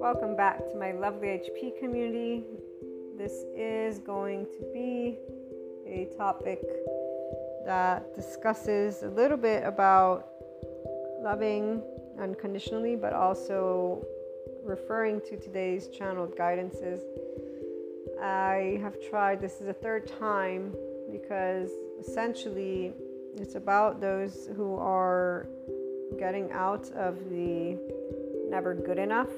Welcome back to my lovely HP community. This is going to be a topic that discusses a little bit about loving unconditionally, but also referring to today's channeled guidances. I have tried, this is the third time because essentially it's about those who are getting out of the never good enough,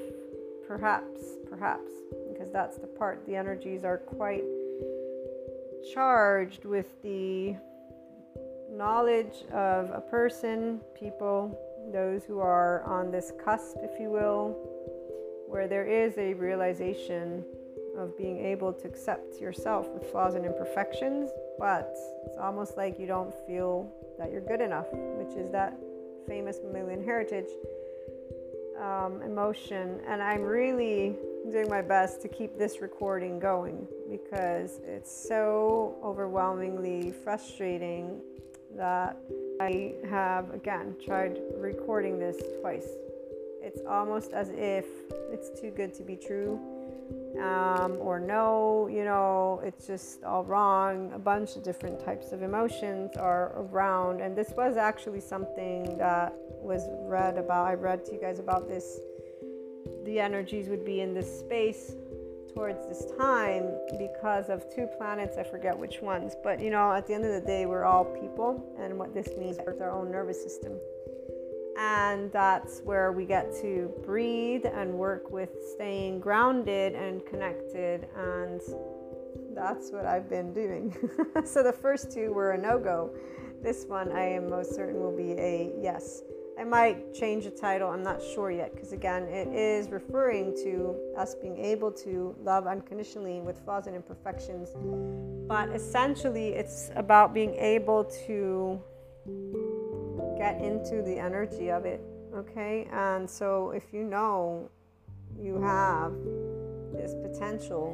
perhaps, perhaps, because that's the part. The energies are quite charged with the knowledge of a person, people, those who are on this cusp, if you will, where there is a realization of being able to accept yourself with flaws and imperfections, but it's almost like you don't feel that you're good enough, which is that famous mammalian heritage um, emotion. And I'm really doing my best to keep this recording going because it's so overwhelmingly frustrating that I have again tried recording this twice. It's almost as if it's too good to be true um, or no, you know, it's just all wrong. A bunch of different types of emotions are around. And this was actually something that was read about. I read to you guys about this. The energies would be in this space towards this time because of two planets. I forget which ones. But, you know, at the end of the day, we're all people. And what this means is our own nervous system and that's where we get to breathe and work with staying grounded and connected and that's what I've been doing. so the first two were a no-go. This one I am most certain will be a yes. I might change the title, I'm not sure yet, because again, it is referring to us being able to love unconditionally with flaws and imperfections. But essentially, it's about being able to get into the energy of it. Okay, and so if you know you have this potential,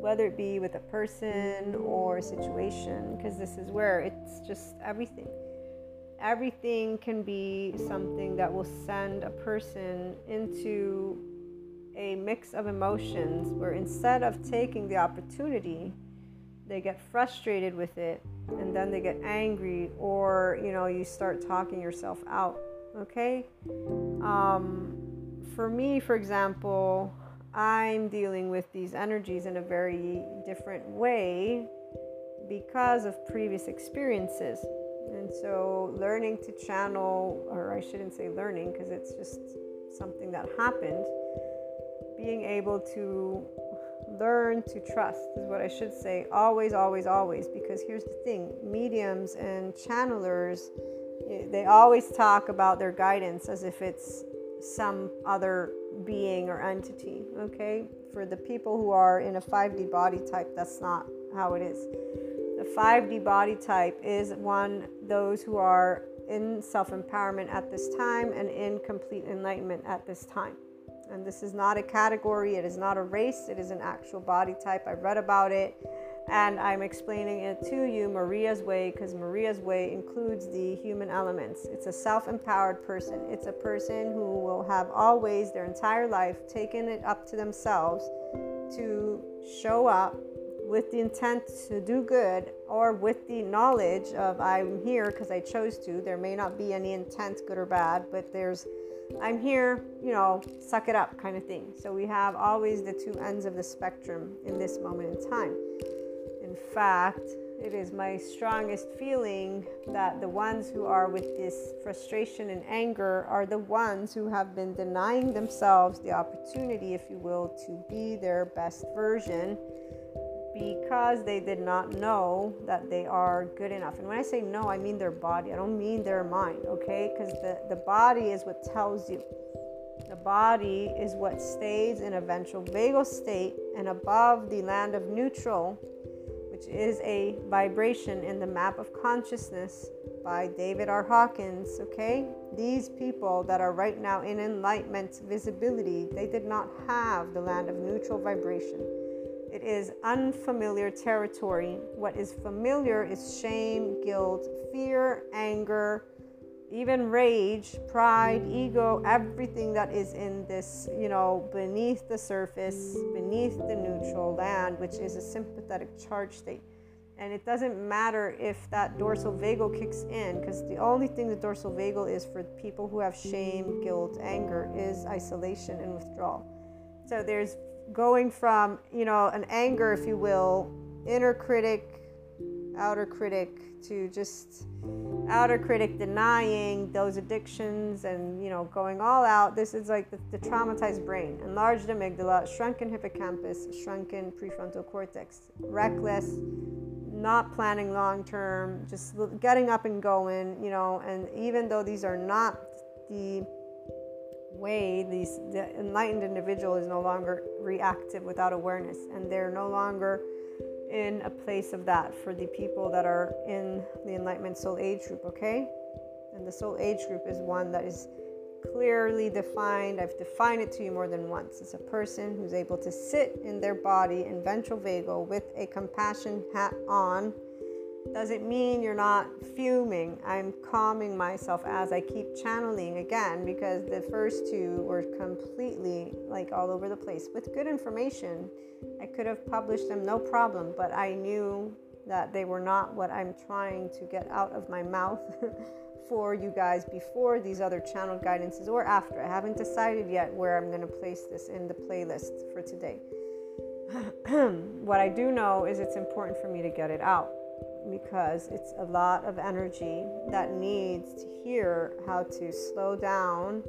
whether it be with a person or a situation, because this is where it's just everything. Everything can be something that will send a person into a mix of emotions where instead of taking the opportunity, they get frustrated with it and then they get angry or you know you start talking yourself out okay? Um, for me for example i'm dealing with these energies in a very different way because of previous experiences. And so learning to channel or i shouldn't say learning because it's just something that happened being able to learn to trust is what I should say. Always, always, always. Because here's the thing mediums and channelers, eh, they always talk about their guidance as if it's some other being or entity. Okay? For the people who are in a 5D body type, that's not how it is. The 5D body type is one, those who are in self empowerment at this time and in complete enlightenment at this time. And this is not a category, it is not a race, it is an actual body type. I read about it and I'm explaining it to you Maria's way because Maria's way includes the human elements. It's a self empowered person, it's a person who will have always their entire life taken it up to themselves to show up with the intent to do good or with the knowledge of I'm here because I chose to. There may not be any intent, good or bad, but there's I'm here, you know, suck it up kind of thing. So we have always the two ends of the spectrum in this moment in time. In fact, it is my strongest feeling that the ones who are with this frustration and anger are the ones who have been denying themselves the opportunity, if you will, to be their best version because they did not know that they are good enough. And when I say no, I mean their body. I don't mean their mind, okay? Because the, the body is what tells you. The body is what stays in a ventral vagal state and above the land of neutral, which is a vibration in the map of consciousness by David R. Hawkins, okay? These people that are right now in enlightenment visibility, they did not have the land of neutral vibration it is unfamiliar territory. What is familiar is shame, guilt, fear, anger, even rage, pride, ego, everything that is in this, you know, beneath the surface, beneath the neutral land, which is a sympathetic charge state. And it doesn't matter if that dorsal vagal kicks in, because the only thing the dorsal vagal is for people who have shame, guilt, anger is isolation and withdrawal. So there's going from, you know, an anger, if you will, inner critic, outer critic, to just outer critic denying those addictions and you know going all out this is like the, the, traumatized brain. Enlarged amygdala shrunken hippocampus shrunken prefrontal cortex. Reckless not planning long term just getting up and going you know and even though these are not the way these the enlightened individual is no longer reactive without awareness and they're no longer in a place of that for the people that are in the Enlightenment Soul Age group, okay? And the Soul Age group is one that is clearly defined. I've defined it to you more than once. It's a person who's able to sit in their body in ventral vagal with a compassion hat on doesn't mean you're not fuming. I'm calming myself as I keep channeling again because the first two were completely like all over the place. With good information, I could have published them no problem, but I knew that they were not what I'm trying to get out of my mouth for you guys before these other channel guidances or after. I haven't decided yet where I'm going to place this in the playlist for today. what I do know is it's important for me to get it out because it's a lot of energy that needs to hear how to slow down,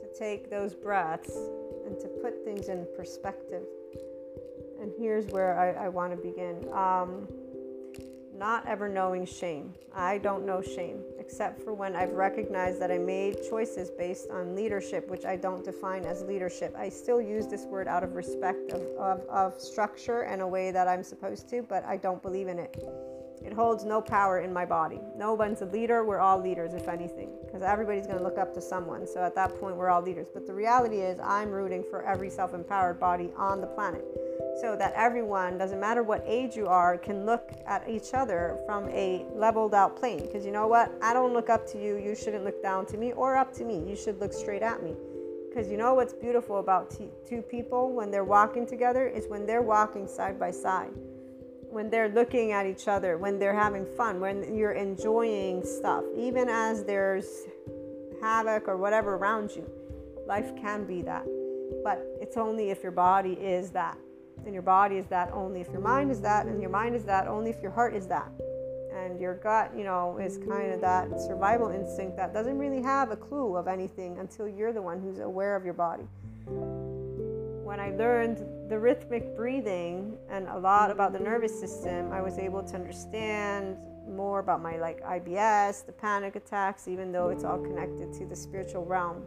to take those breaths, and to put things in perspective. And here's where I, I want to begin. Um, not ever knowing shame. I don't know shame, except for when I've recognized that I made choices based on leadership, which I don't define as leadership. I still use this word out of respect of, of, of structure and a way that I'm supposed to, but I don't believe in it. It holds no power in my body. No one's a leader. We're all leaders, if anything, because everybody's going to look up to someone. So at that point, we're all leaders. But the reality is, I'm rooting for every self empowered body on the planet so that everyone, doesn't matter what age you are, can look at each other from a leveled out plane. Because you know what? I don't look up to you. You shouldn't look down to me or up to me. You should look straight at me. Because you know what's beautiful about t- two people when they're walking together is when they're walking side by side when they're looking at each other, when they're having fun, when you're enjoying stuff, even as there's havoc or whatever around you. Life can be that. But it's only if your body is that. And your body is that only if your mind is that, and your mind is that only if your heart is that. And your gut, you know, is kind of that survival instinct that doesn't really have a clue of anything until you're the one who's aware of your body when I learned the rhythmic breathing and a lot about the nervous system, I was able to understand more about my like IBS, the panic attacks, even though it's all connected to the spiritual realm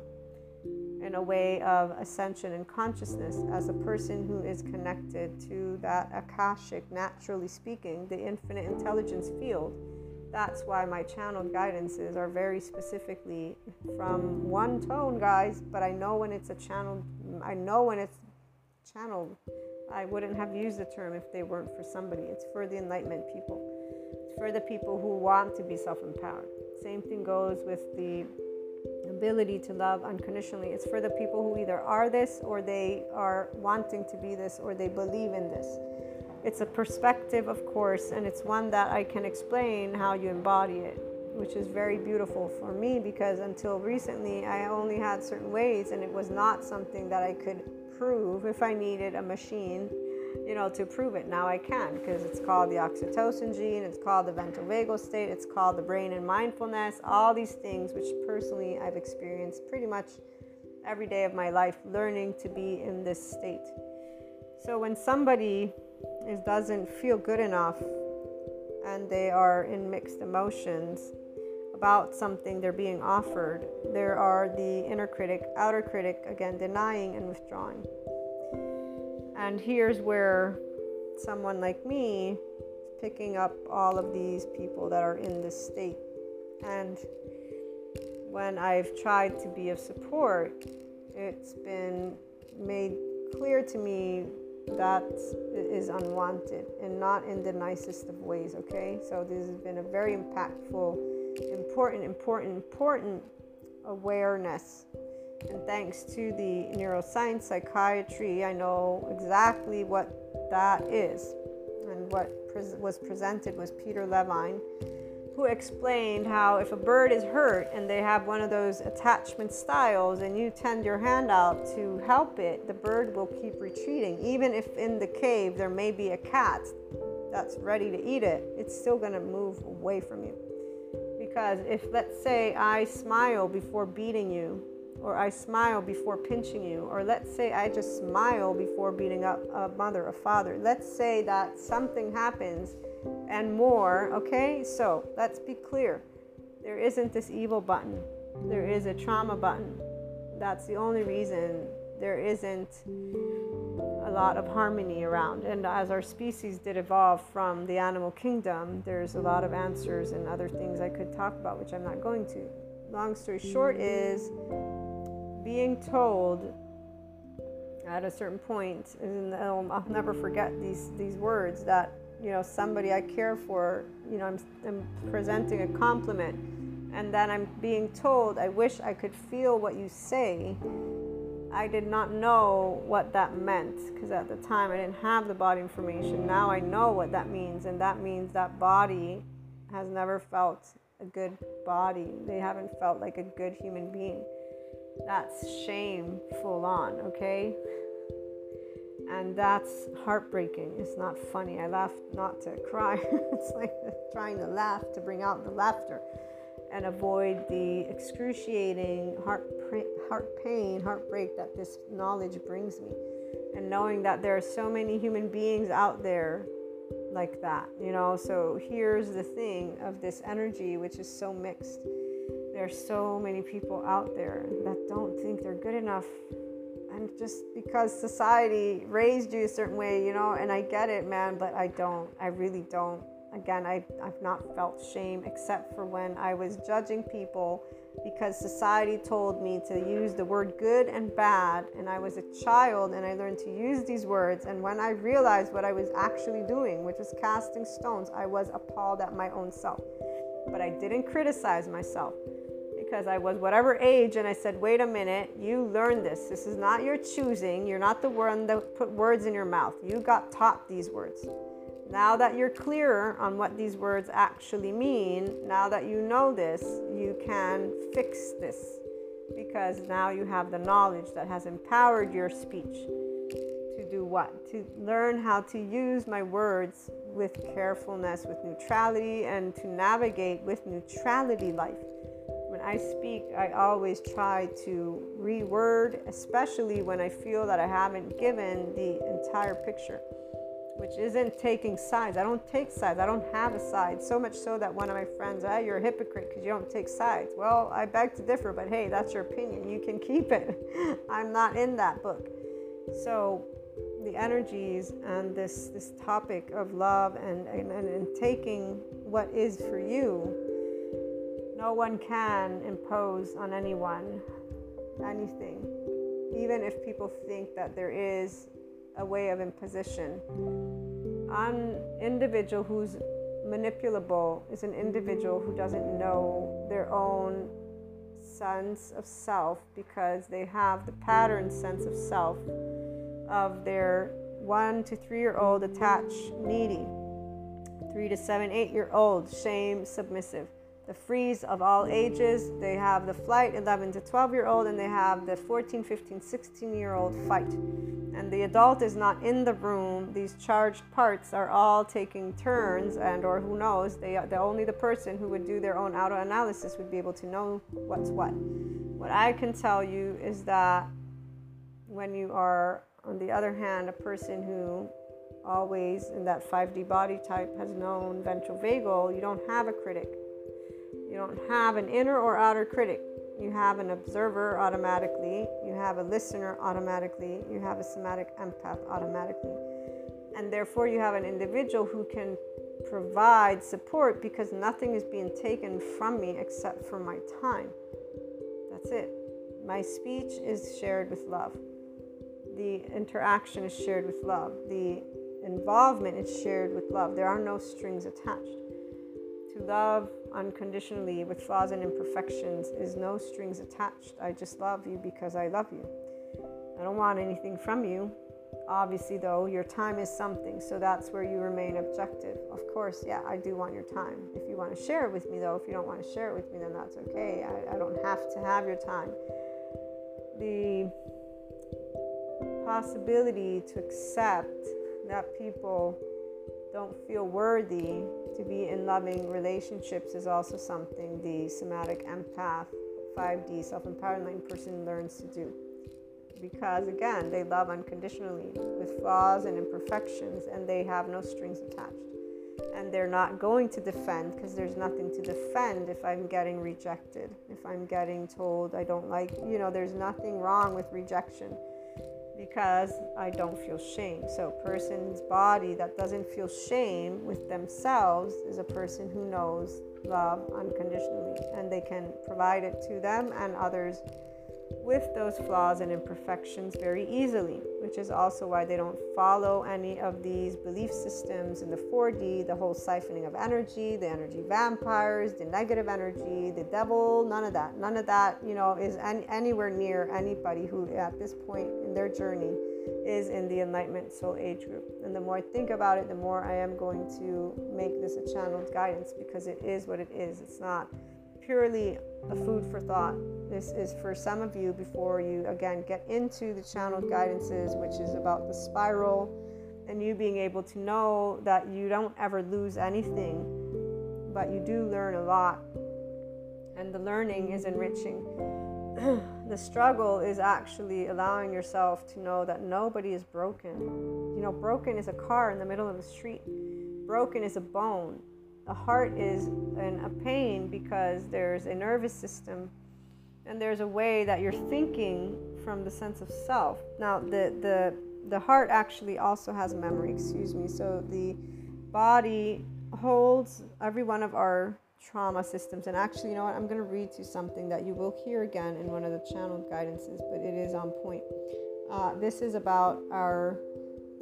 in a way of ascension and consciousness as a person who is connected to that akashic, naturally speaking, the infinite intelligence field. That's why my channeled guidances are very specifically from one tone, guys. But I know when it's a channel, I know when it's channeled. I wouldn't have used the term if they weren't for somebody. It's for the enlightenment people. It's for the people who want to be self-empowered. Same thing goes with the ability to love unconditionally. It's for the people who either are this or they are wanting to be this or they believe in this. It's a perspective, of course, and it's one that I can explain how you embody it, which is very beautiful for me because until recently I only had certain ways and it was not something that I could prove if I needed a machine, you know, to prove it. Now I can because it's called the oxytocin gene, it's called the ventral vagal state, it's called the brain and mindfulness, all these things which personally I've experienced pretty much every day of my life learning to be in this state. So when somebody is, doesn't feel good enough and they are in mixed emotions, about something they're being offered, there are the inner critic, outer critic, again, denying and withdrawing. And here's where someone like me is picking up all of these people that are in this state. And when I've tried to be of support, it's been made clear to me that is unwanted and not in the nicest of ways, okay? So this has been a very impactful important, important, important awareness. And thanks to the neuroscience psychiatry, I know exactly what that is. And what was presented was Peter Levine, who explained how if a bird is hurt and they have one of those attachment styles and you tend your hand out to help it, the bird will keep retreating. Even if in the cave there may be a cat that's ready to eat it, it's still going to move away from you. Because if, let's say, I smile before beating you, or I smile before pinching you, or let's say I just smile before beating up a mother, a father, let's say that something happens and more, okay? So let's be clear there isn't this evil button, there is a trauma button. That's the only reason there isn't lot of harmony around. And as our species did evolve from the animal kingdom, there's a lot of answers and other things I could talk about, which I'm not going to. Long story short is being told at a certain point, and I'll never forget these these words that you know somebody I care for, you know, I'm, I'm presenting a compliment, and then I'm being told, I wish I could feel what you say. I did not know what that meant because at the time I didn't have the body information. Now I know what that means, and that means that body has never felt a good body. They haven't felt like a good human being. That's shame full on, okay? and that's heartbreaking. It's not funny. I laugh not to cry. it's like trying to laugh to bring out the laughter and avoid the excruciating heart, heart pain, heartbreak that this knowledge brings me. And knowing that there are so many human beings out there like that, you know. So here's the thing of this energy, which is so mixed. There are so many people out there that don't think they're good enough and just because society raised you a certain way, you know, and I get it, man, but I don't. I really don't. Again, I, I've not felt shame except for when I was judging people because society told me to use the word good and bad, and I was a child and I learned to use these words. And when I realized what I was actually doing, which was casting stones, I was appalled at my own self. But I didn't criticize myself because I was whatever age and I said, wait a minute, you learned this. This is not your choosing. You're not the one that put words in your mouth. You got taught these words. Now that you're clearer on what these words actually mean, now that you know this, you can fix this because now you have the knowledge that has empowered your speech to do what? To learn how to use my words with carefulness, with neutrality, and to navigate with neutrality life. When I speak, I always try to reword, especially when I feel that I haven't given the entire picture, which isn't taking sides. I don't take sides. I don't have a side. So much so that one of my friends, ah, you're a hypocrite because you don't take sides. Well, I beg to differ, but hey, that's your opinion. You can keep it. I'm not in that book. So the energies and this this topic of love and, and, and taking what is for you no one can impose on anyone anything, even if people think that there is a way of imposition. An individual who's manipulable is an individual who doesn't know their own sense of self because they have the pattern sense of self of their one to three year old attached, needy, three to seven, eight year old, shame, submissive the freeze of all ages. They have the flight 11 to 12 year old, and they have the 14, 15, 16 year old fight. And the adult is not in the room. These charged parts are all taking turns, and or who knows, they the only the person who would do their own auto analysis would be able to know what's what. What I can tell you is that when you are, on the other hand, a person who always in that 5D body type has known ventral vagal, you don't have a critic you don't have an inner or outer critic. You have an observer automatically. You have a listener automatically. You have a somatic empath automatically. And therefore, you have an individual who can provide support because nothing is being taken from me except for my time. That's it. My speech is shared with love. The interaction is shared with love. The involvement is shared with love. There are no strings attached To love unconditionally with flaws and imperfections is no strings attached. I just love you because I love you. I don't want anything from you. Obviously, though, your time is something, so that's where you remain objective. Of course, yeah, I do want your time. If you want to share it with me, though, if you don't want to share it with me, then that's okay. I, I don't have to have your time. The possibility to accept that people don't feel worthy to be in loving relationships is also something the somatic empath 5D self empowered person learns to do. Because again they love unconditionally with flaws and imperfections and they have no strings attached. And they're not going to defend because there's nothing to defend if i'm getting rejected if i'm getting told i don't like you know there's nothing wrong with rejection because i don't feel shame. So a person's body that doesn't feel shame with themselves is a person who knows love unconditionally and they can provide it to them and others with those flaws and imperfections very easily, which is also why they don't follow any of these belief systems in the 4D the whole siphoning of energy, the energy vampires, the negative energy, the devil, none of that. None of that, you know, is any, anywhere near anybody who at this point in their journey is in the enlightenment soul age group. And the more I think about it, the more I am going to make this a channeled guidance because it is what it is. It's not purely a food for thought. This is for some of you before you again get into the channeled guidances, which is about the spiral and you being able to know that you don't ever lose anything, but you do learn a lot. And the learning is enriching. the struggle is actually allowing yourself to know that nobody is broken. You know, broken is a car in the middle of the street, broken is a bone the heart is in a pain because there's a nervous system and there's a way that you're thinking from the sense of self. Now, the, the, the heart actually also has memory, excuse me. So the body holds every one of our trauma systems. And actually, you know what? I'm going to read to you something that you will hear again in one of the channeled guidances, but it is on point. Uh, this is about our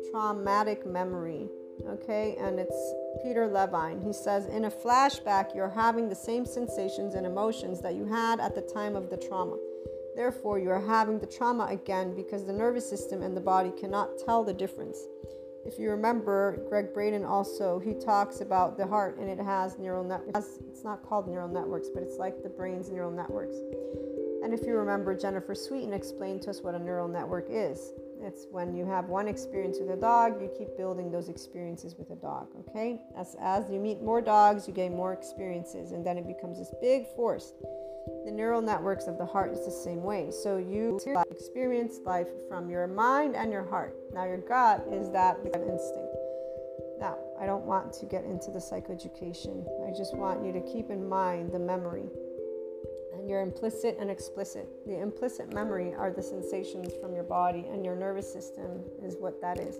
traumatic memory okay? And it's Peter Levine. He says, In a flashback, you're having the same sensations and emotions that you had at the time of the trauma. Therefore, you are having the trauma again because the nervous system and the body cannot tell the difference. If you remember, Gregg Braden also he talks about the heart and it has neural networks. It's not called neural networks, but it's like the brain's neural networks. And if you remember, Jennifer Sweeton explained to us what a neural network is. It's when you have one experience with a dog, you keep building those experiences with a dog, okay? As, as you meet more dogs, you gain more experiences, and then it becomes this big force. The neural networks of the heart is the same way. So you experience life from your mind and your heart. Now, your gut is that instinct. Now, I don't want to get into the psychoeducation. I just want you to keep in mind the memory your implicit and explicit. The implicit memory are the sensations from your body, and your nervous system is what that is.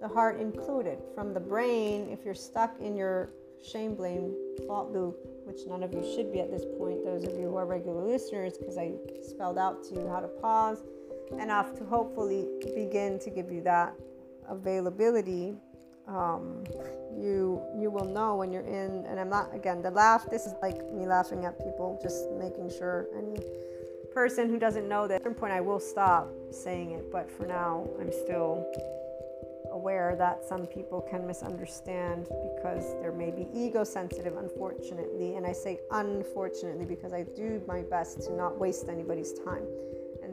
The heart included. From the brain, if you're stuck in your shame blame fault loop, which none of you should be at this point, those of you who are regular listeners, because I spelled out to you how to pause enough to hopefully begin to give you that availability um, you you will know when you're in and i'm not again the laugh this is like me laughing at people just making sure any person who doesn't know that at some point i will stop saying it but for now i'm still aware that some people can misunderstand because there may be ego sensitive unfortunately and i say unfortunately because i do my best to not waste anybody's time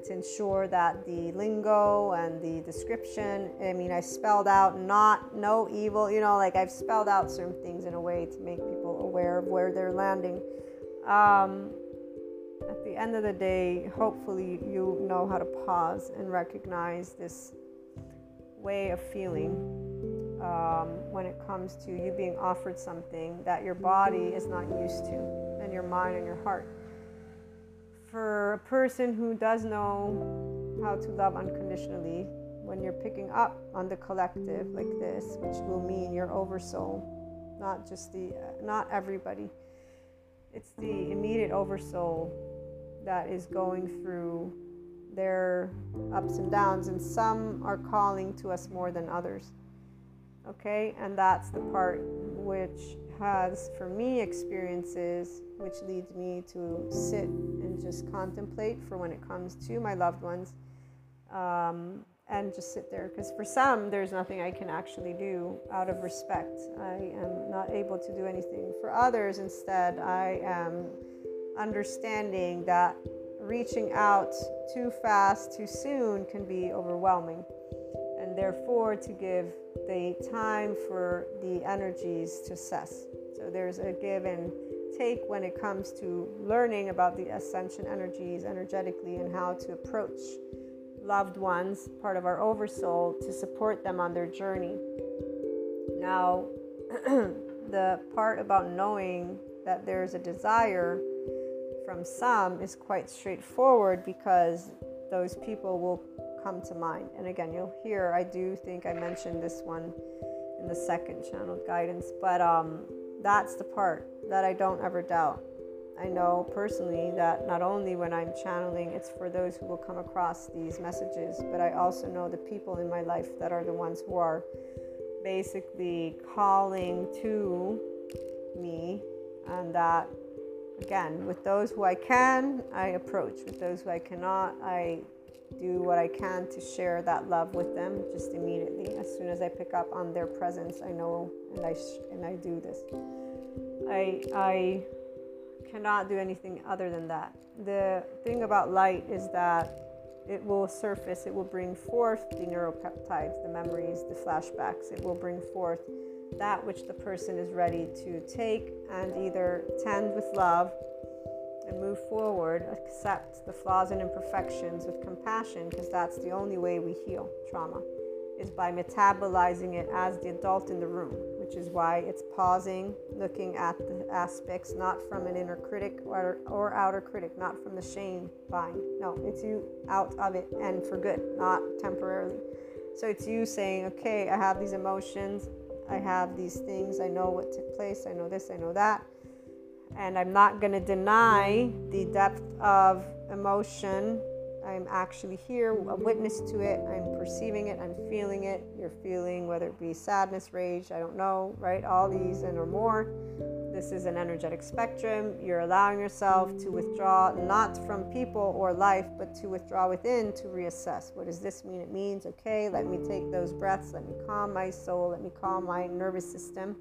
to ensure that the lingo and the description, I mean, I spelled out not, no evil, you know, like I've spelled out certain things in a way to make people aware of where they're landing. Um, at the end of the day, hopefully, you know how to pause and recognize this way of feeling um, when it comes to you being offered something that your body is not used to, and your mind and your heart for a person who does know how to love unconditionally, when you're picking up on the collective like this, which will mean your oversoul, not just the, uh, not everybody, it's the immediate oversoul that is going through their ups and downs, and some are calling to us more than others. Okay, and that's the part which has for me experiences which leads me to sit and just contemplate for when it comes to my loved ones um, and just sit there. Because for some there's nothing i can actually do out of respect. I am not able to do anything. For others instead i am understanding that reaching out too fast too soon can be overwhelming therefore to give the time for the energies to cess so there's a give and take when it comes to learning about the ascension energies energetically and how to approach loved ones, part of our oversoul, to support them on their journey. Now, the part about knowing that there's a desire from some is quite straightforward because those people will come to mind. And again, you'll hear, I do think I mentioned this one in the second channel guidance, but um, that's the part that I don't ever doubt. I know personally that not only when I'm channeling, it's for those who will come across these messages, but I also know the people in my life that are the ones who are basically calling to me, and that again, with those who I can, I approach. With those who I cannot, I do what I can to share that love with them just immediately. As soon as I pick up on their presence, I know and I sh- and I do this. I I cannot do anything other than that. The thing about light is that it will surface, it will bring forth the neuropeptides, the memories, the flashbacks. It will bring forth that which the person is ready to take and either tend with love and move forward, accept the flaws and imperfections with compassion, because that's the only way we heal trauma, is by metabolizing it as the adult in the room which is why it's pausing, looking at the aspects not from an inner critic or, or outer critic, not from the shame bind. No, it's you out of it and for good, not temporarily. So it's you saying, okay, I have these emotions, I have these things, I know what took place, I know this, I know that. And I'm not going to deny the depth of emotion I'm actually here, a witness to it. I'm perceiving it. I'm feeling it. You're feeling whether it be sadness, rage, I don't know, right? All these and or more. This is an energetic spectrum. You're allowing yourself to withdraw not from people or life, but to withdraw within to reassess. What does this mean? It means, okay, let me take those breaths. Let me calm my soul. Let me calm my nervous system.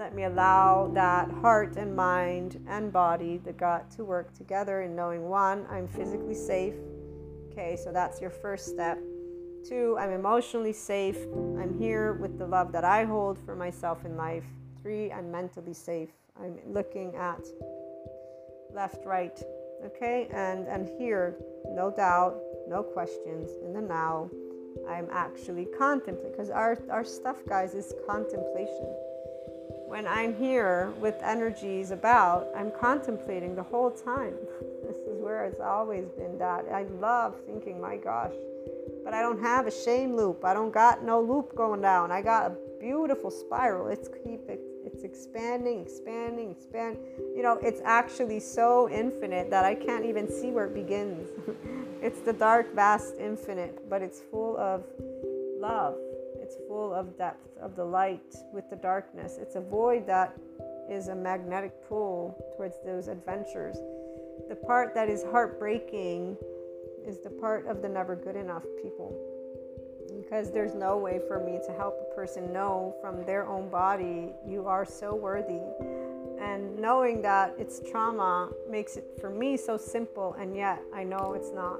Let me allow that heart and mind and body, the gut, to work together in knowing one, I'm physically safe Okay, so that's your first step. Two, I'm emotionally safe. I'm here with the love that I hold for myself in life. Three, I'm mentally safe. I'm looking at left, right. Okay, and and here, no doubt, no questions. In the now, I'm actually contemplating because our our stuff, guys, is contemplation. When I'm here with energies about, I'm contemplating the whole time. This is where it's always been that. I love thinking, my gosh, but I don't have a shame loop. I don't got no loop going down. I got a beautiful spiral. It's keep it, it's expanding, expanding, expand. You know, it's actually so infinite that I can't even see where it begins. it's the dark, vast infinite, but it's full of love. It's full of depth of the light with the darkness. It's a void that is a magnetic pull towards those adventures the part that is heartbreaking is the part of the never good enough people. Because there's no way for me to help a person know from their own body, you are so worthy. And knowing that it's trauma makes it for me so simple, and yet I know it's not.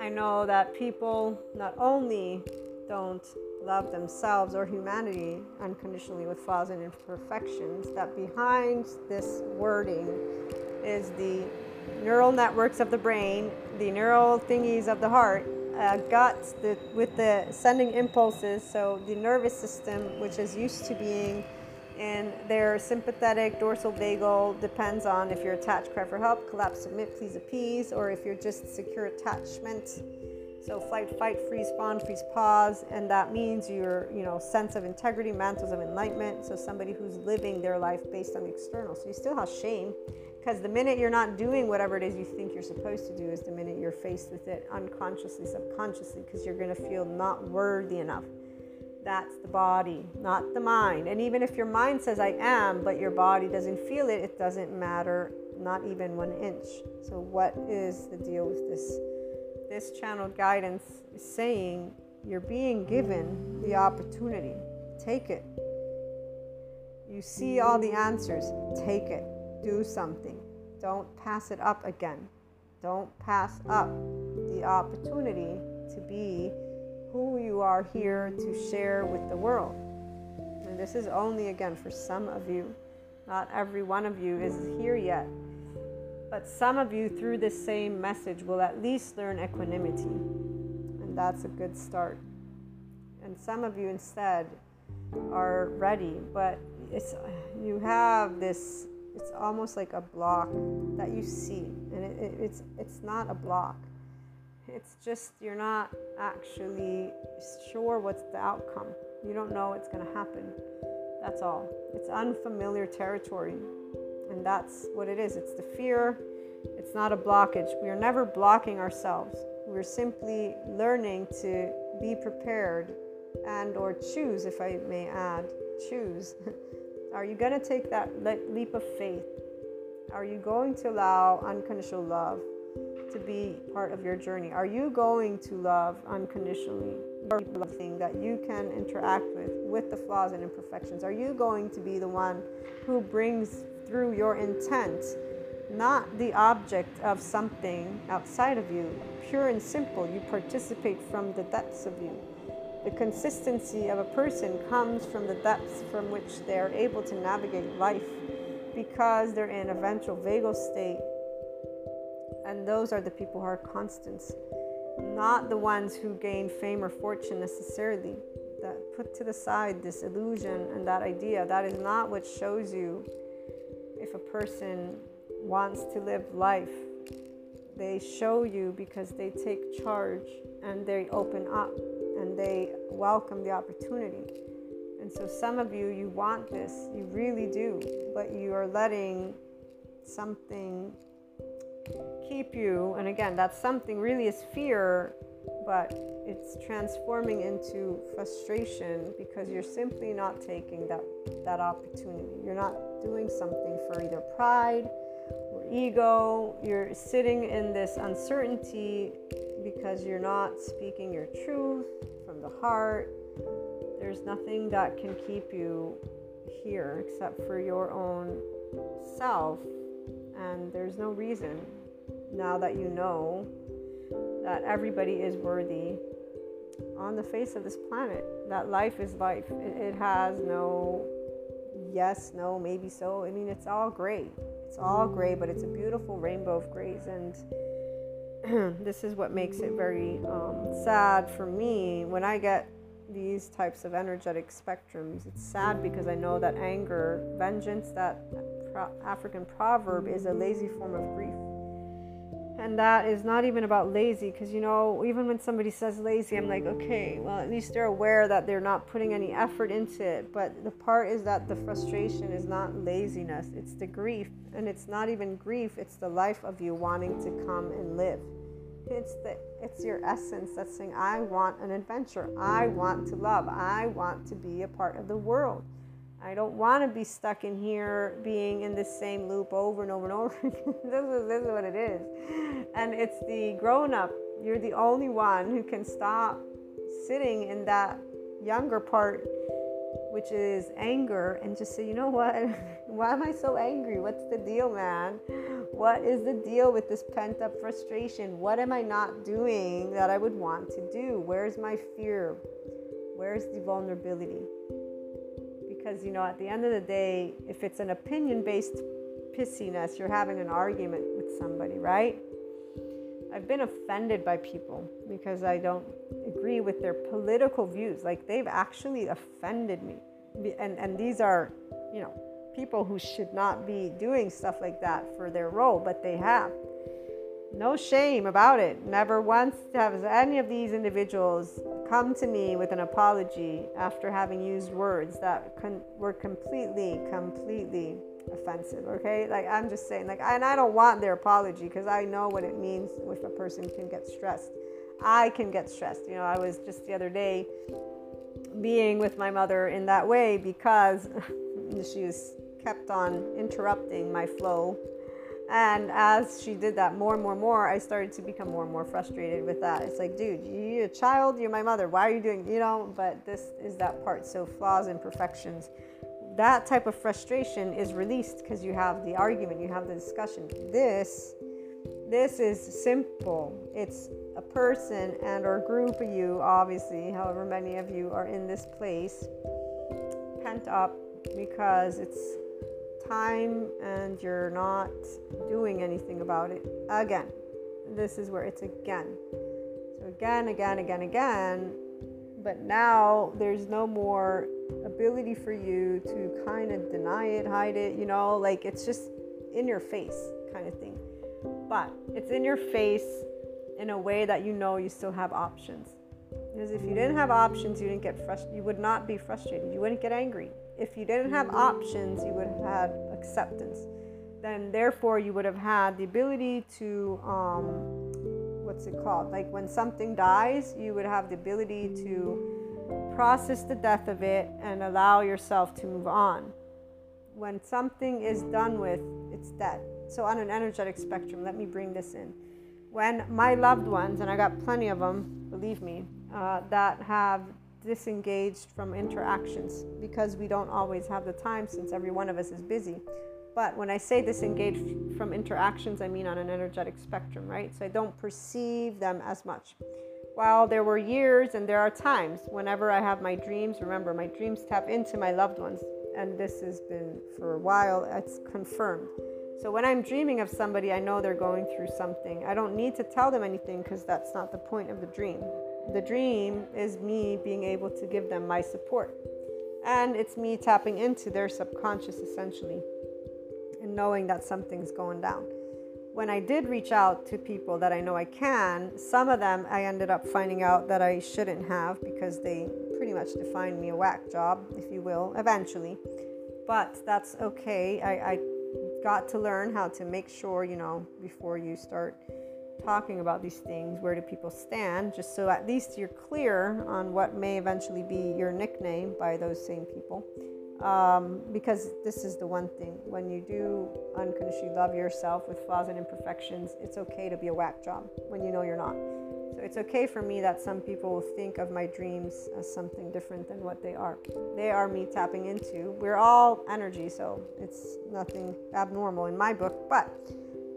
I know that people not only don't love themselves or humanity unconditionally with flaws and imperfections, that behind this wording is the neural networks of the brain, the neural thingies of the heart, uh, guts the, with the sending impulses. So the nervous system, which is used to being in their sympathetic dorsal vagal, depends on if you're attached, cry for help, collapse, submit, please appease, or if you're just secure attachment. So flight, fight, freeze, spawn, freeze, pause, and that means your, you know, sense of integrity, mantles of enlightenment. So somebody who's living their life based on the external. So you still have shame, because the minute you're not doing whatever it is you think you're supposed to do is the minute you're faced with it unconsciously, subconsciously, because you're going to feel not worthy enough. That's the body, not the mind. And even if your mind says, I am, but your body doesn't feel it, it doesn't matter, not even one inch. So, what is the deal with this? This channeled guidance is saying you're being given the opportunity. Take it. You see all the answers. Take it. Do something. Don't pass it up again. Don't pass up the opportunity to be who you are here to share with the world. And this is only, again, for some of you. Not every one of you is here yet. But some of you, through this same message, will at least learn equanimity. And that's a good start. And some of you, instead, are ready, but it's you have this. It's almost like a block that you see, and it, it, it's it's not a block it's just you're not actually sure what's the outcome. You don't know what's going to happen. That's all. It's unfamiliar territory. And that's what it is. It's the fear. It's not a blockage. We are never blocking ourselves. We're simply learning to be prepared and or choose if I may add, choose. are you going to take that leap of faith? Are you going to allow unconditional love to be part of your journey? Are you going to love unconditionally? Thing that you can interact with, with the flaws and imperfections? Are you going to be the one who brings through your intent, not the object of something outside of you? Pure and simple, you participate from the depths of you. The consistency of a person comes from the depths from which they are able to navigate life because they're in a ventral vagal state and those are the people who are constants, not the ones who gain fame or fortune necessarily. That put to the side this illusion and that idea. That is not what shows you if a person wants to live life. They show you because they take charge and they open up and they welcome the opportunity. And so, some of you, you want this, you really do, but you are letting something keep you, and again, that's something really is fear, but it's transforming into frustration because you're simply not taking that, that opportunity. You're not doing something for either pride or ego. You're sitting in this uncertainty because you're not speaking your truth from the heart. There's nothing that can keep you here except for your own self, and there's no reason now that you know that everybody is worthy on the face of this planet, that life is life. It, has no yes, no, maybe so. I mean, it's all gray. It's all gray, but it's a beautiful rainbow of grays. And this is what makes it very um, sad for me when I get these types of energetic spectrums. It's sad because I know that anger, vengeance, that pro- African proverb is a lazy form of grief and that is not even about lazy because you know even when somebody says lazy i'm like okay well at least they're aware that they're not putting any effort into it. But the part is that the frustration is not laziness it's the grief. And it's not even grief it's the life of you wanting to come and live. It's the it's your essence that's saying i want an adventure. I want to love. I want to be a part of the world I don't want to be stuck in here being in the same loop over and over and over. this, is, this is what it is. And it's the grown up. You're the only one who can stop sitting in that younger part, which is anger, and just say, you know what? Why am I so angry? What's the deal, man? What is the deal with this pent up frustration? What am I not doing that I would want to do? Where's my fear? Where's the vulnerability? Because you know at the end of the day if it's an opinion based pissiness you're having an argument with somebody right? I've been offended by people because i don't agree with their political views. Like they've actually offended me. And and these are you know people who should not be doing stuff like that for their role but they have. No shame about it. Never once has any of these individuals come to me with an apology after having used words that con- were completely, completely offensive. Okay, like I'm just saying, like, and I don't want their apology because I know what it means if a person can get stressed. I can get stressed. You know, I was just the other day being with my mother in that way because she was kept on interrupting my flow. And as she did that more and more and more, I started to become more and more frustrated with that. It's like, dude, you're a child, you're my mother. Why are you doing, you know? But this is that part. So, flaws and perfections. That type of frustration is released because you have the argument, you have the discussion. This this is simple. It's a person and or group of you, obviously, however many of you are in this place, pent up because it's time and you're not doing anything about it. Again, this is where it's again. So again, again, again, again. But now there's no more ability for you to kind of deny it, hide it, you know, like it's just in your face kind of thing but it's in your face in a way that you know you still have options. Because if you didn't have options, you didn't get frustrated. You would not be frustrated. You wouldn't get angry. If you didn't have options, you would have had acceptance. Then, therefore, you would have had the ability to, um, what's it called? Like when something dies, you would have the ability to process the death of it and allow yourself to move on. When something is done with, it's dead. So, on an energetic spectrum, let me bring this in. When my loved ones, and I got plenty of them, believe me, uh, that have disengaged from interactions because we don't always have the time since every one of us is busy. But when I say disengaged from interactions, I mean on an energetic spectrum, right? So I don't perceive them as much. While there were years and there are times whenever I have my dreams, remember, my dreams tap into my loved ones. And this has been for a while, it's confirmed. So when I'm dreaming of somebody, I know they're going through something. I don't need to tell them anything because that's not the point of the dream. The dream is me being able to give them my support. And it's me tapping into their subconscious essentially and knowing that something's going down. When I did reach out to people that I know I can, some of them I ended up finding out that I shouldn't have because they pretty much defined me a whack job, if you will, eventually. But that's okay. I, I got to learn how to make sure, you know, before you start talking about these things, where do people stand, just so at least you're clear on what may eventually be your nickname by those same people. Um, because this is the one thing when you do unconditionally love yourself with flaws and imperfections, it's okay to be a whack job when you know you're not. So it's okay for me that some people will think of my dreams as something different than what they are. They are me tapping into. We're all energy, so it's nothing abnormal in my book. But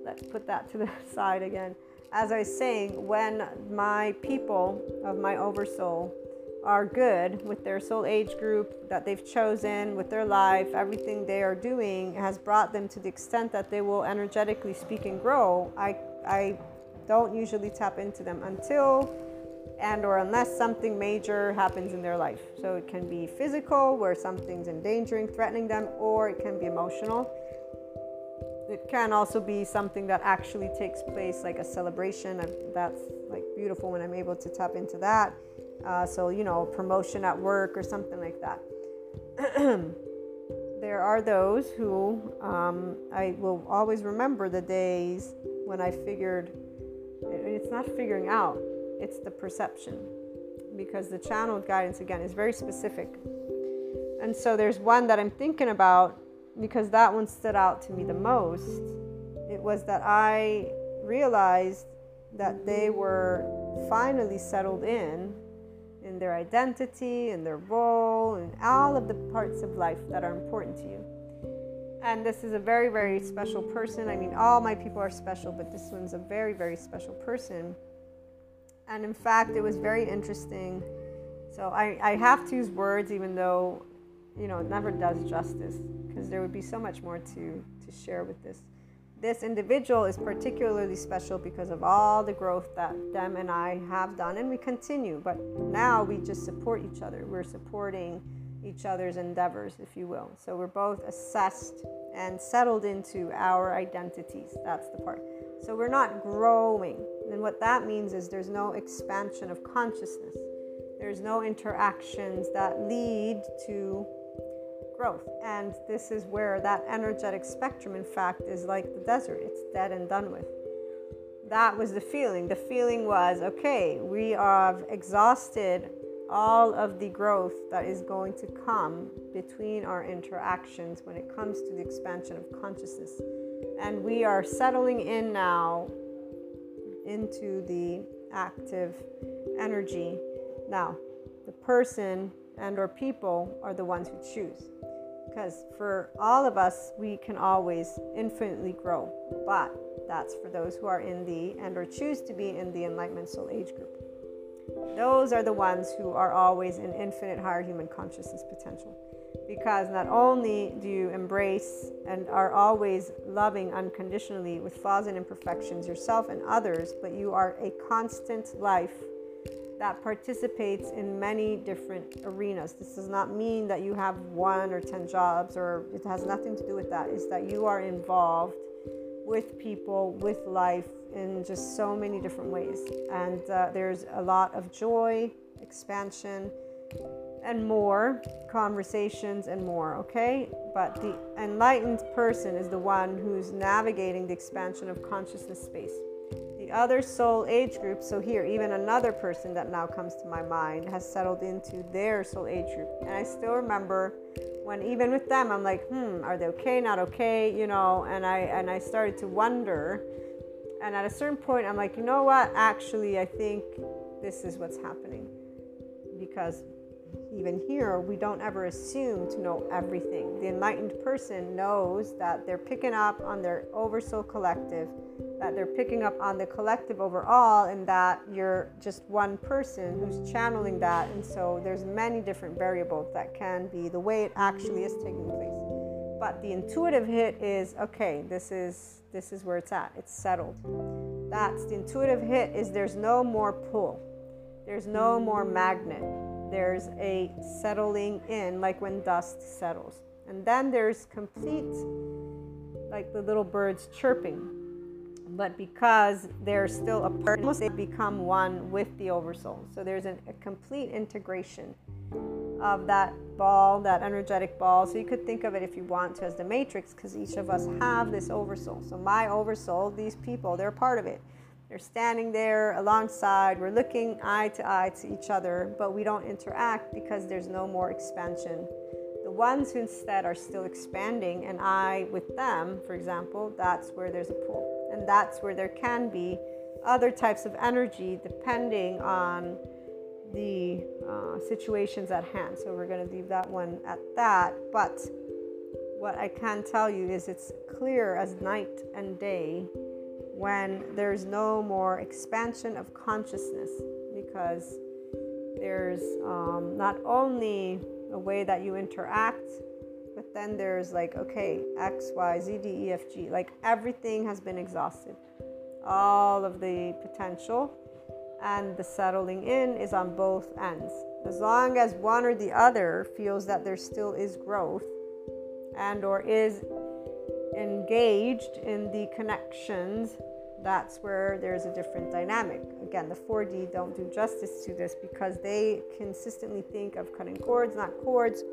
let's put that to the side again. As I was saying, when my people of my oversoul are good with their soul age group that they've chosen, with their life, everything they are doing has brought them to the extent that they will energetically speak and grow. I, I don't usually tap into them until and or unless something major happens in their life. So it can be physical where something's endangering, threatening them, or it can be emotional. It can also be something that actually takes place, like a celebration. That's like beautiful when I'm able to tap into that. Uh, so you know, promotion at work or something like that. there are those who um, I will always remember the days when I figured it's not figuring out, it's the perception. Because the channeled guidance, again, is very specific. And so there's one that I'm thinking about because that one stood out to me the most. It was that I realized that they were finally settled in in their identity, in their role, in all of the parts of life that are important to you. And this is a very, very special person. I mean, all my people are special, but this one's a very, very special person. And in fact, it was very interesting. So I, I have to use words, even though, you know, never does justice, because there would be so much more to, to share with this. This individual is particularly special because of all the growth that them and I have done, and we continue. But now we just support each other. We're supporting each other's endeavors, if you will. So we're both assessed and settled into our identities. That's the part. So we're not growing. And what that means is there's no expansion of consciousness, there's no interactions that lead to growth. And this is where that energetic spectrum, in fact, is like the desert it's dead and done with. That was the feeling. The feeling was okay, we have exhausted all of the growth that is going to come between our interactions when it comes to the expansion of consciousness. And we are settling in now into the active energy. Now, the person and or people are the ones who choose. Because for all of us, we can always infinitely grow. But that's for those who are in the and or choose to be in the enlightenment soul age group. Those are the ones who are always in infinite higher human consciousness potential. Because not only do you embrace and are always loving unconditionally with flaws and imperfections yourself and others, but you are a constant life that participates in many different arenas. This does not mean that you have one or 10 jobs, or it has nothing to do with that. It's that you are involved with people, with life in just so many different ways. And uh, there's a lot of joy, expansion, and more conversations and more, okay? But the enlightened person is the one who's navigating the expansion of consciousness space the other soul age group, so here, even another person that now comes to my mind has settled into their soul age group. And I still remember when even with them, I'm like, hmm, are they okay, not okay, you know? And I and I started to wonder. And at a certain point, I'm like, you know what? Actually, I think this is what's happening. Because even here, we don't ever assume to know everything. The enlightened person knows that they're picking up on their oversoul collective that they're picking up on the collective overall and that you're just one person who's channeling that. And so there's many different variables that can be the way it actually is taking place. But the intuitive hit is okay this is this is where it's at. It's settled. That's the intuitive hit is there's no more pull. There's no more magnet. There's a settling in like when dust settles. And then there's complete like the little birds chirping but because they're still a part, they become one with the oversoul. So there's an, a complete integration of that ball, that energetic ball. So you could think of it if you want to as the matrix, because each of us have this oversoul. So my oversoul, these people, they're part of it. They're standing there alongside. We're looking eye to eye to each other, but we don't interact because there's no more expansion. The ones who instead are still expanding, and I with them, for example, that's where there's a pull and that's where there can be other types of energy depending on the uh, situations at hand. So we're going to leave that one at that. But what I can tell you is it's clear as night and day when there's no more expansion of consciousness because there's um, not only a way that you interact but then there's like, okay, X, Y, Z, D, E, F, G. Like everything has been exhausted. All of the potential and the settling in is on both ends. As long as one or the other feels that there still is growth and or is engaged in the connections, that's where there's a different dynamic. Again, the 4D don't do justice to this because they consistently think of cutting cords, not cords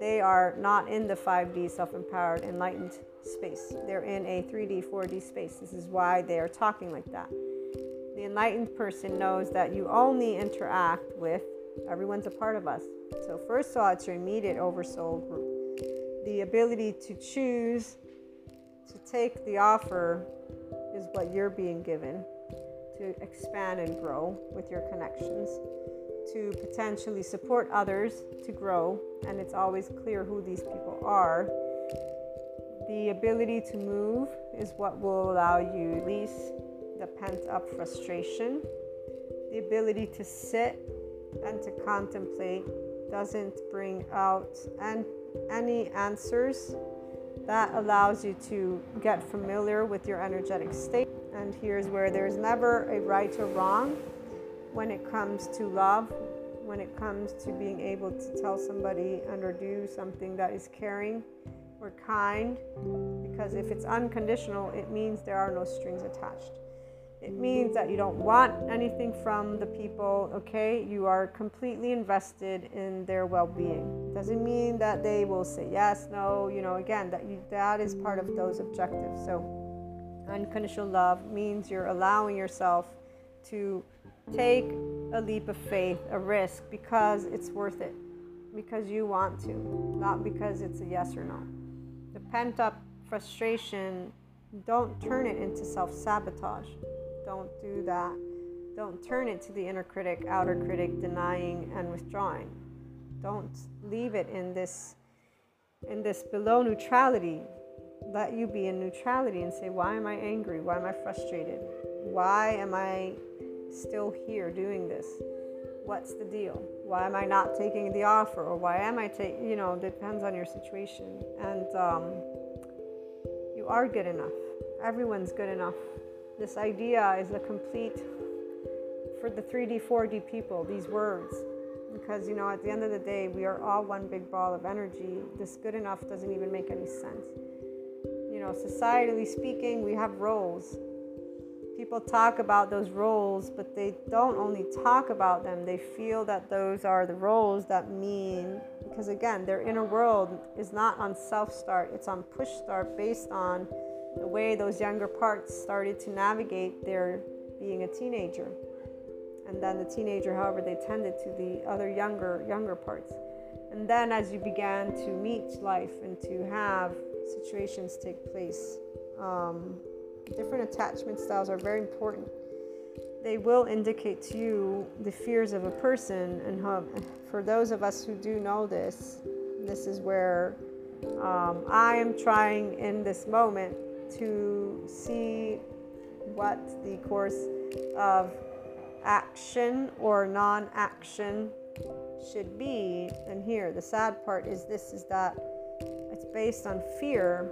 they are not in the 5D self empowered enlightened space. They're in a 3D, 4D space. This is why they are talking like that. The enlightened person knows that you only interact with everyone's a part of us. So, first of all, it's your immediate oversoul group. The ability to choose to take the offer is what you're being given to expand and grow with your connections to potentially support others to grow, and it's always clear who these people are. The ability to move is what will allow you release the pent up frustration. The ability to sit and to contemplate doesn't bring out any answers. That allows you to get familiar with your energetic state. And here's where there's never a right or wrong when it comes to love, when it comes to being able to tell somebody and or do something that is caring or kind because if it's unconditional it means there are no strings attached. It means that you don't want anything from the people okay? You are completely invested in their well-being. Doesn't mean that they will say yes no you know again that you that is part of those objectives. So unconditional love means you're allowing yourself to take a leap of faith, a risk, because it's worth it, because you want to, not because it's a yes or no. The pent up frustration, don't turn it into self sabotage. Don't do that. Don't turn it to the inner critic, outer critic, denying and withdrawing. Don't leave it in this in this below neutrality. Let you be in neutrality and say, why am I angry? Why am I frustrated? Why am I still here doing this? What's the deal? Why am I not taking the offer? Or why am I taking, you know, depends on your situation. And um, you are good enough. Everyone's good enough. This idea is a complete, for the 3D, 4D people, these words. Because, you know, at the end of the day, we are all one big ball of energy. This good enough doesn't even make any sense. You know, societally speaking, we have roles people talk about those roles, but they don't only talk about them, they feel that those are the roles that mean, because again, their inner world is not on self start, it's on push start based on the way those younger parts started to navigate their being a teenager. And then the teenager, however, they tended to the other younger, younger parts. And then as you began to meet life and to have situations take place, um, different attachment styles are very important. They will indicate to you the fears of a person, and how, for those of us who do know this, this is where um, I am trying in this moment to see what the course of action or non action should be. And here, the sad part is this is that it's based on fear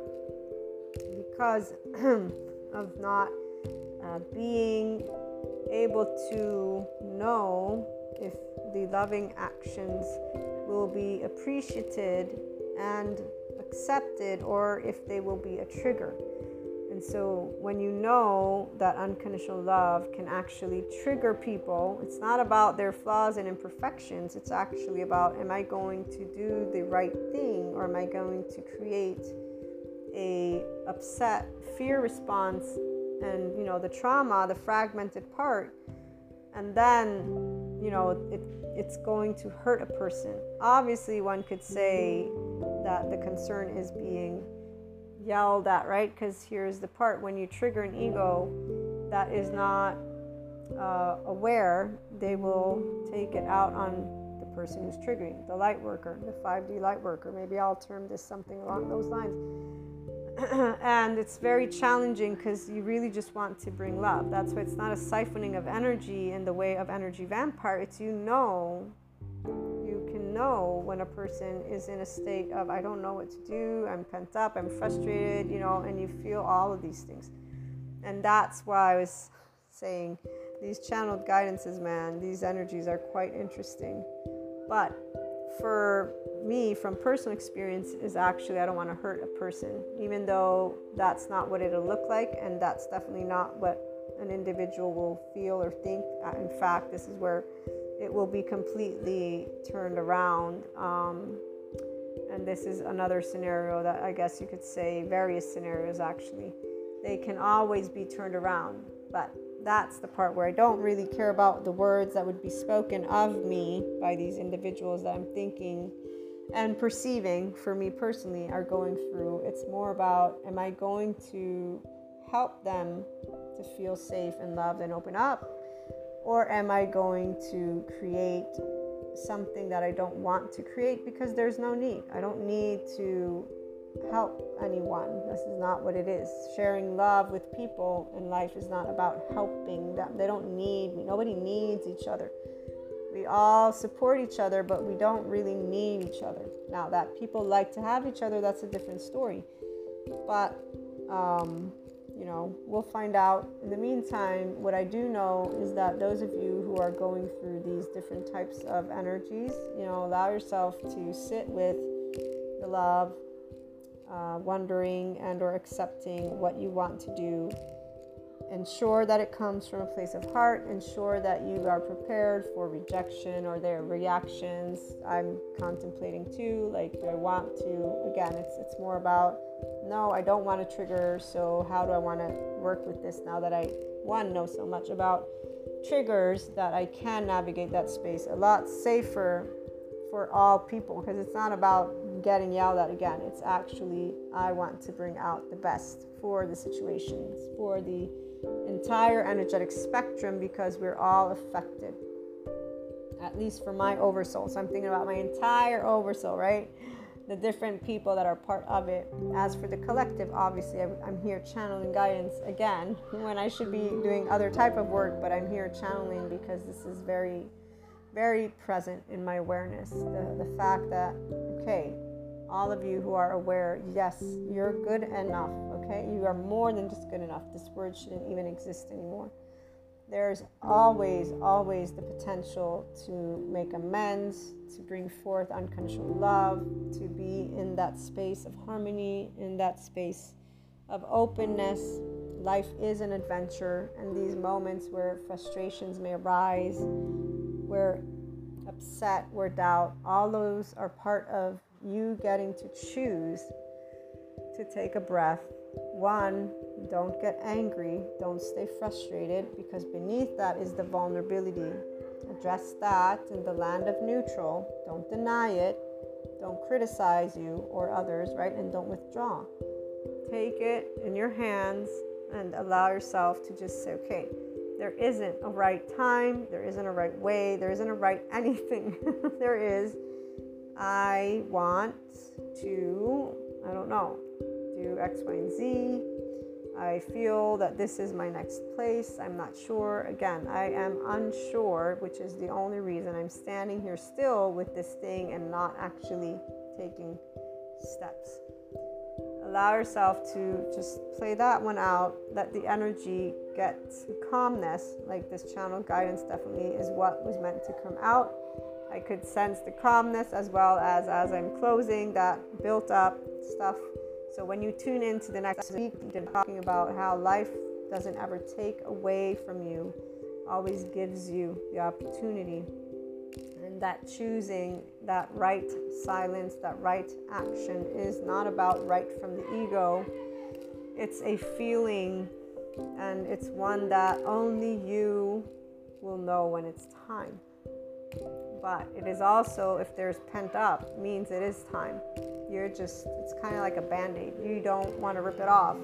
because of not uh, being able to know if the loving actions will be appreciated and accepted or if they will be a trigger. And so, when you know that unconditional love can actually trigger people, it's not about their flaws and imperfections. It's actually about am I going to do the right thing or am I going to create a upset fear response and you know the trauma the fragmented part. And then you know it, it's going to hurt a person. Obviously one could say that the concern is being yelled at right? Because here's the part when you trigger an ego that is not uh, aware they will take it out on the person who's triggering the light worker the 5d light worker maybe i'll term this something along those lines and it's very challenging because you really just want to bring love. That's why it's not a siphoning of energy in the way of energy vampire. It's you know, you can know when a person is in a state of, I don't know what to do, I'm pent up, I'm frustrated, you know, and you feel all of these things. And that's why I was saying these channeled guidances, man, these energies are quite interesting. But for me from personal experience is actually I don't want to hurt a person, even though that's not what it'll look like, and that's definitely not what an individual will feel or think. Uh, in fact, this is where it will be completely turned around. Um, and this is another scenario that I guess you could say, various scenarios actually. They can always be turned around, but that's the part where I don't really care about the words that would be spoken of me by these individuals that I'm thinking and perceiving for me personally are going through. It's more about am I going to help them to feel safe and loved and open up? Or am I going to create something that I don't want to create because there's no need? I don't need to help anyone. This is not what it is. Sharing love with people in life is not about helping them. They don't need me. Nobody needs each other. We all support each other, but we don't really need each other. Now, that people like to have each other, that's a different story. But, um, you know, we'll find out. In the meantime, what I do know is that those of you who are going through these different types of energies, you know, allow yourself to sit with the love, uh, wondering and or accepting what you want to do. Ensure that it comes from a place of heart. Ensure that you are prepared for rejection or their reactions. I'm contemplating too like do i want to? Again it's it's more about no i don't want to trigger so how do i want to work with this now that i one know so much about triggers that I can navigate that space a lot safer for all people because it's not about getting yelled at again. It's actually, I want to bring out the best for the situations, for the entire energetic spectrum because we're all affected. At least for my oversoul. So I'm thinking about my entire oversoul, right? The different people that are part of it. As for the collective, obviously, I'm here channeling guidance again when I should be doing other type of work, but I'm here channeling because this is very very present in my awareness. The, the fact that, okay, all of you who are aware, yes, you're good enough, okay? You are more than just good enough. This word shouldn't even exist anymore. There's always, always the potential to make amends, to bring forth unconditional love, to be in that space of harmony, in that space of openness. Life is an adventure, and these moments where frustrations may arise, we're upset, we're doubt, all those are part of you getting to choose to take a breath. One, don't get angry, don't stay frustrated, because beneath that is the vulnerability. Address that in the land of neutral. Don't deny it. Don't criticize you or others, right? And don't withdraw. Take it in your hands and allow yourself to just say, okay, there isn't a right time, there isn't a right way, there isn't a right anything. there is, I want to, I don't know, do X, Y, and Z. I feel that this is my next place. I'm not sure. Again, I am unsure, which is the only reason I'm standing here still with this thing and not actually taking steps allow yourself to just play that one out let the energy get calmness like this channel guidance definitely is what was meant to come out i could sense the calmness as well as as i'm closing that built up stuff so when you tune into the next week we're talking about how life doesn't ever take away from you always gives you the opportunity and that choosing that right silence, that right action is not about right from the ego. It's a feeling, and it's one that only you will know when it's time. But it is also, if there's pent up, means it is time. You're just, it's kind of like a band aid. You don't want to rip it off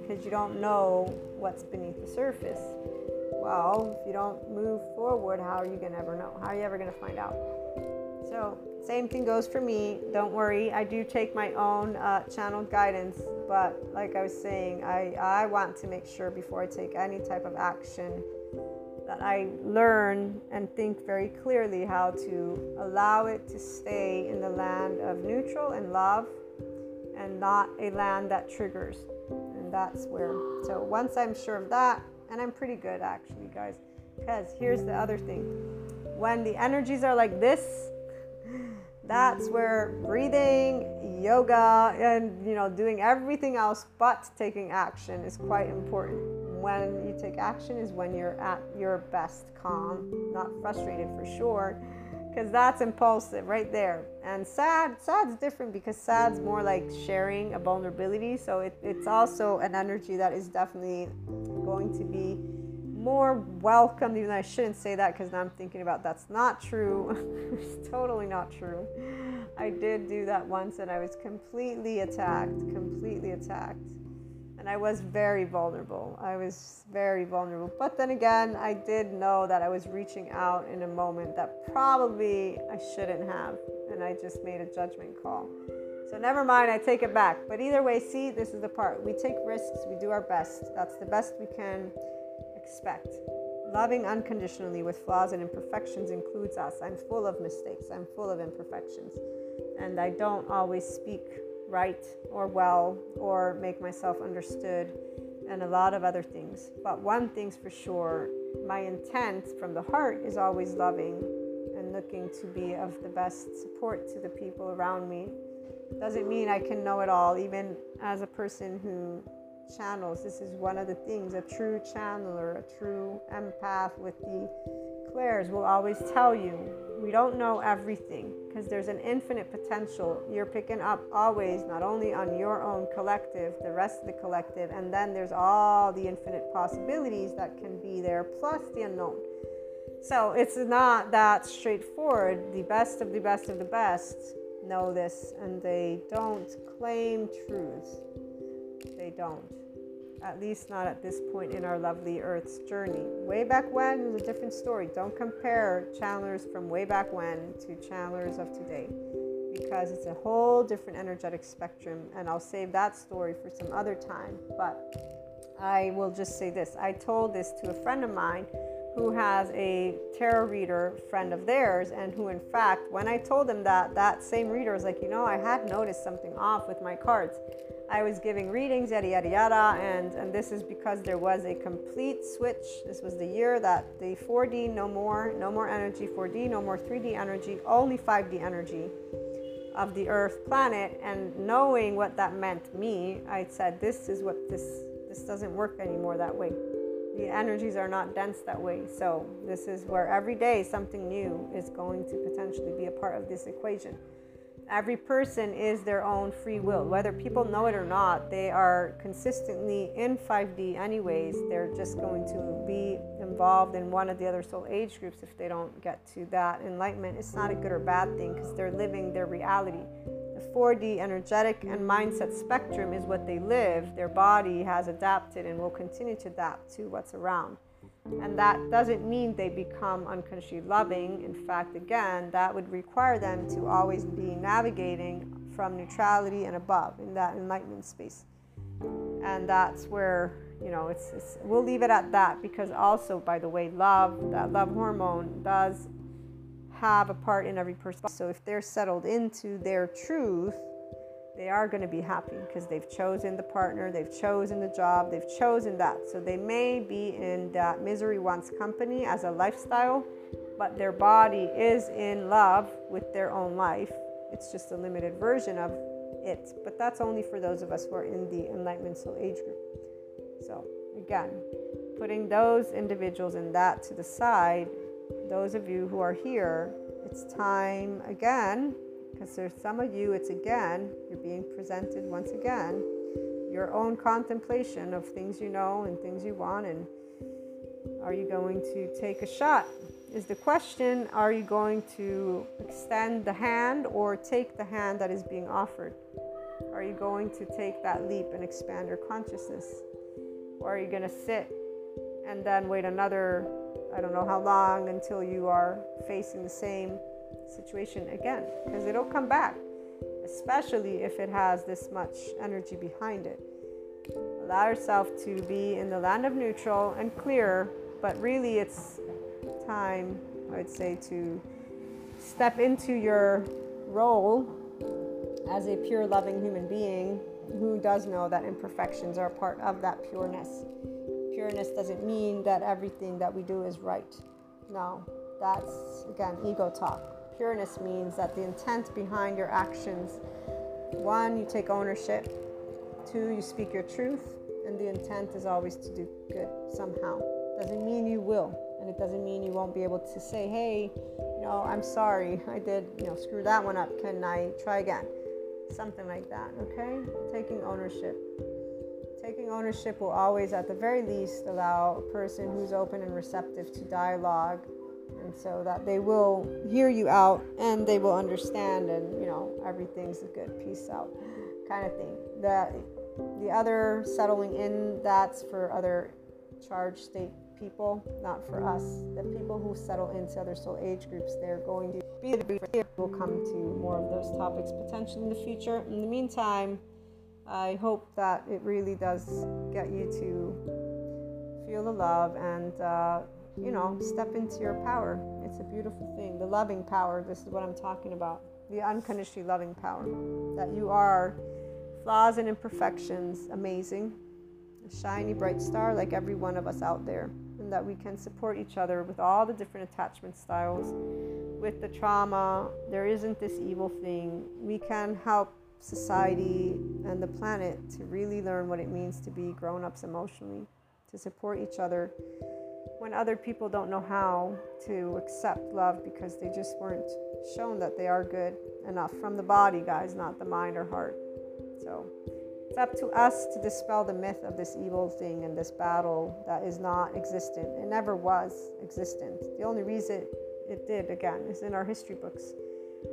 because you don't know what's beneath the surface. Well, if you don't move forward, how are you going to ever know? How are you ever going to find out? So, same thing goes for me. Don't worry, I do take my own uh, channel guidance, but like I was saying, I, I want to make sure before I take any type of action that I learn and think very clearly how to allow it to stay in the land of neutral and love and not a land that triggers. And that's where, so once I'm sure of that, and I'm pretty good actually, guys. Because here's the other thing when the energies are like this, that's where breathing, yoga, and you know, doing everything else but taking action is quite important. When you take action is when you're at your best calm, not frustrated for sure, because that's impulsive right there. And sad, sad's different because sad's more like sharing a vulnerability. So it, it's also an energy that is definitely going to be more welcomed, even though I shouldn't say that because now I'm thinking about that's not true. it's totally not true. I did do that once and I was completely attacked, completely attacked and I was very vulnerable. I was very vulnerable. But then again, I did know that I was reaching out in a moment that probably I shouldn't have, and I just made a judgment call. So never mind, I take it back. But either way, see, this is the part. We take risks, we do our best. That's the best we can expect. Loving unconditionally with flaws and imperfections includes us. I'm full of mistakes, I'm full of imperfections. And I don't always speak right or well or make myself understood and a lot of other things. But one thing's for sure my intent from the heart is always loving and looking to be of the best support to the people around me. Doesn't mean I can know it all, even as a person who channels. This is one of the things a true channeler, a true empath with the clairs will always tell you we don't know everything because there's an infinite potential you're picking up always not only on your own collective the rest of the collective and then there's all the infinite possibilities that can be there plus the unknown So it's not that straightforward. The best of the best of the best know this and they don't claim truth They don't. At least not at this point in our lovely Earth's journey. Way back when was a different story. Don't compare channelers from way back when to channelers of today because it's a whole different energetic spectrum. And I'll save that story for some other time. But I will just say this I told this to a friend of mine who has a tarot reader friend of theirs, and who, in fact, when I told them that, that same reader was like, you know, I had noticed something off with my cards. I was giving readings, yada yada yada, and and this is because there was a complete switch. This was the year that the 4D no more, no more energy, 4D no more 3D energy, only 5D energy of the Earth planet. And knowing what that meant me, I said, this is what this this doesn't work anymore that way the energies are not dense that way. So, this is where every day something new is going to potentially be a part of this equation. Every person is their own free will. Whether people know it or not, they are consistently in 5D, anyways. They're just going to be involved in one of the other soul age groups if they don't get to that enlightenment. It's not a good or bad thing because they're living their reality. 4D energetic and mindset spectrum is what they live. Their body has adapted and will continue to adapt to what's around. And that doesn't mean they become unconsciously loving. In fact, again, that would require them to always be navigating from neutrality and above in that enlightenment space. And that's where, you know, it's, it's we'll leave it at that because also, by the way, love, that love hormone does have a part in every person. So if they're settled into their truth, they are going to be happy because they've chosen the partner, they've chosen the job, they've chosen that. So they may be in that misery wants company as a lifestyle, but their body is in love with their own life. It's just a limited version of it, but that's only for those of us who are in the enlightenment soul age group. So again, putting those individuals in that to the side those of you who are here, it's time again, because there's some of you, it's again, you're being presented once again your own contemplation of things you know and things you want. And are you going to take a shot? Is the question, are you going to extend the hand or take the hand that is being offered? Are you going to take that leap and expand your consciousness? Or are you going to sit and then wait another I don't know how long until you are facing the same situation again because it'll come back, especially if it has this much energy behind it. Allow yourself to be in the land of neutral and clear, but really it's time, I would say, to step into your role as a pure, loving human being who does know that imperfections are part of that pureness pureness doesn't mean that everything that we do is right. No, that's again ego talk. Pureness means that the intent behind your actions one, you take ownership, two, you speak your truth, and the intent is always to do good somehow. Doesn't mean you will, and it doesn't mean you won't be able to say, hey, you know, I'm sorry, I did, you know, screw that one up. Can I try again? Something like that, okay? Taking ownership. Taking ownership will always, at the very least, allow a person who's open and receptive to dialogue, and so that they will hear you out and they will understand, and you know, everything's a good peace out kind of thing. The the other settling in that's for other charged state people, not for us. The people who settle into other soul age groups, they're going to be the will come to more of those topics potentially in the future. In the meantime. I hope that it really does get you to feel the love and, uh, you know, step into your power. It's a beautiful thing. The loving power, this is what I'm talking about. The unconditionally loving power. That you are flaws and imperfections, amazing. A shiny, bright star like every one of us out there. And that we can support each other with all the different attachment styles. With the trauma, there isn't this evil thing. We can help society and the planet to really learn what it means to be grown ups emotionally, to support each other when other people don't know how to accept love because they just weren't shown that they are good enough from the body, guys, not the mind or heart. So It's up to us to dispel the myth of this evil thing and this battle that is not existent. It never was existent. The only reason it did, again, is in our history books.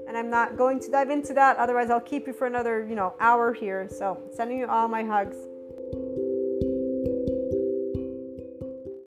And I'm not going to dive into that, otherwise, I'll keep you for another, you know, hour here. So, sending you all my hugs.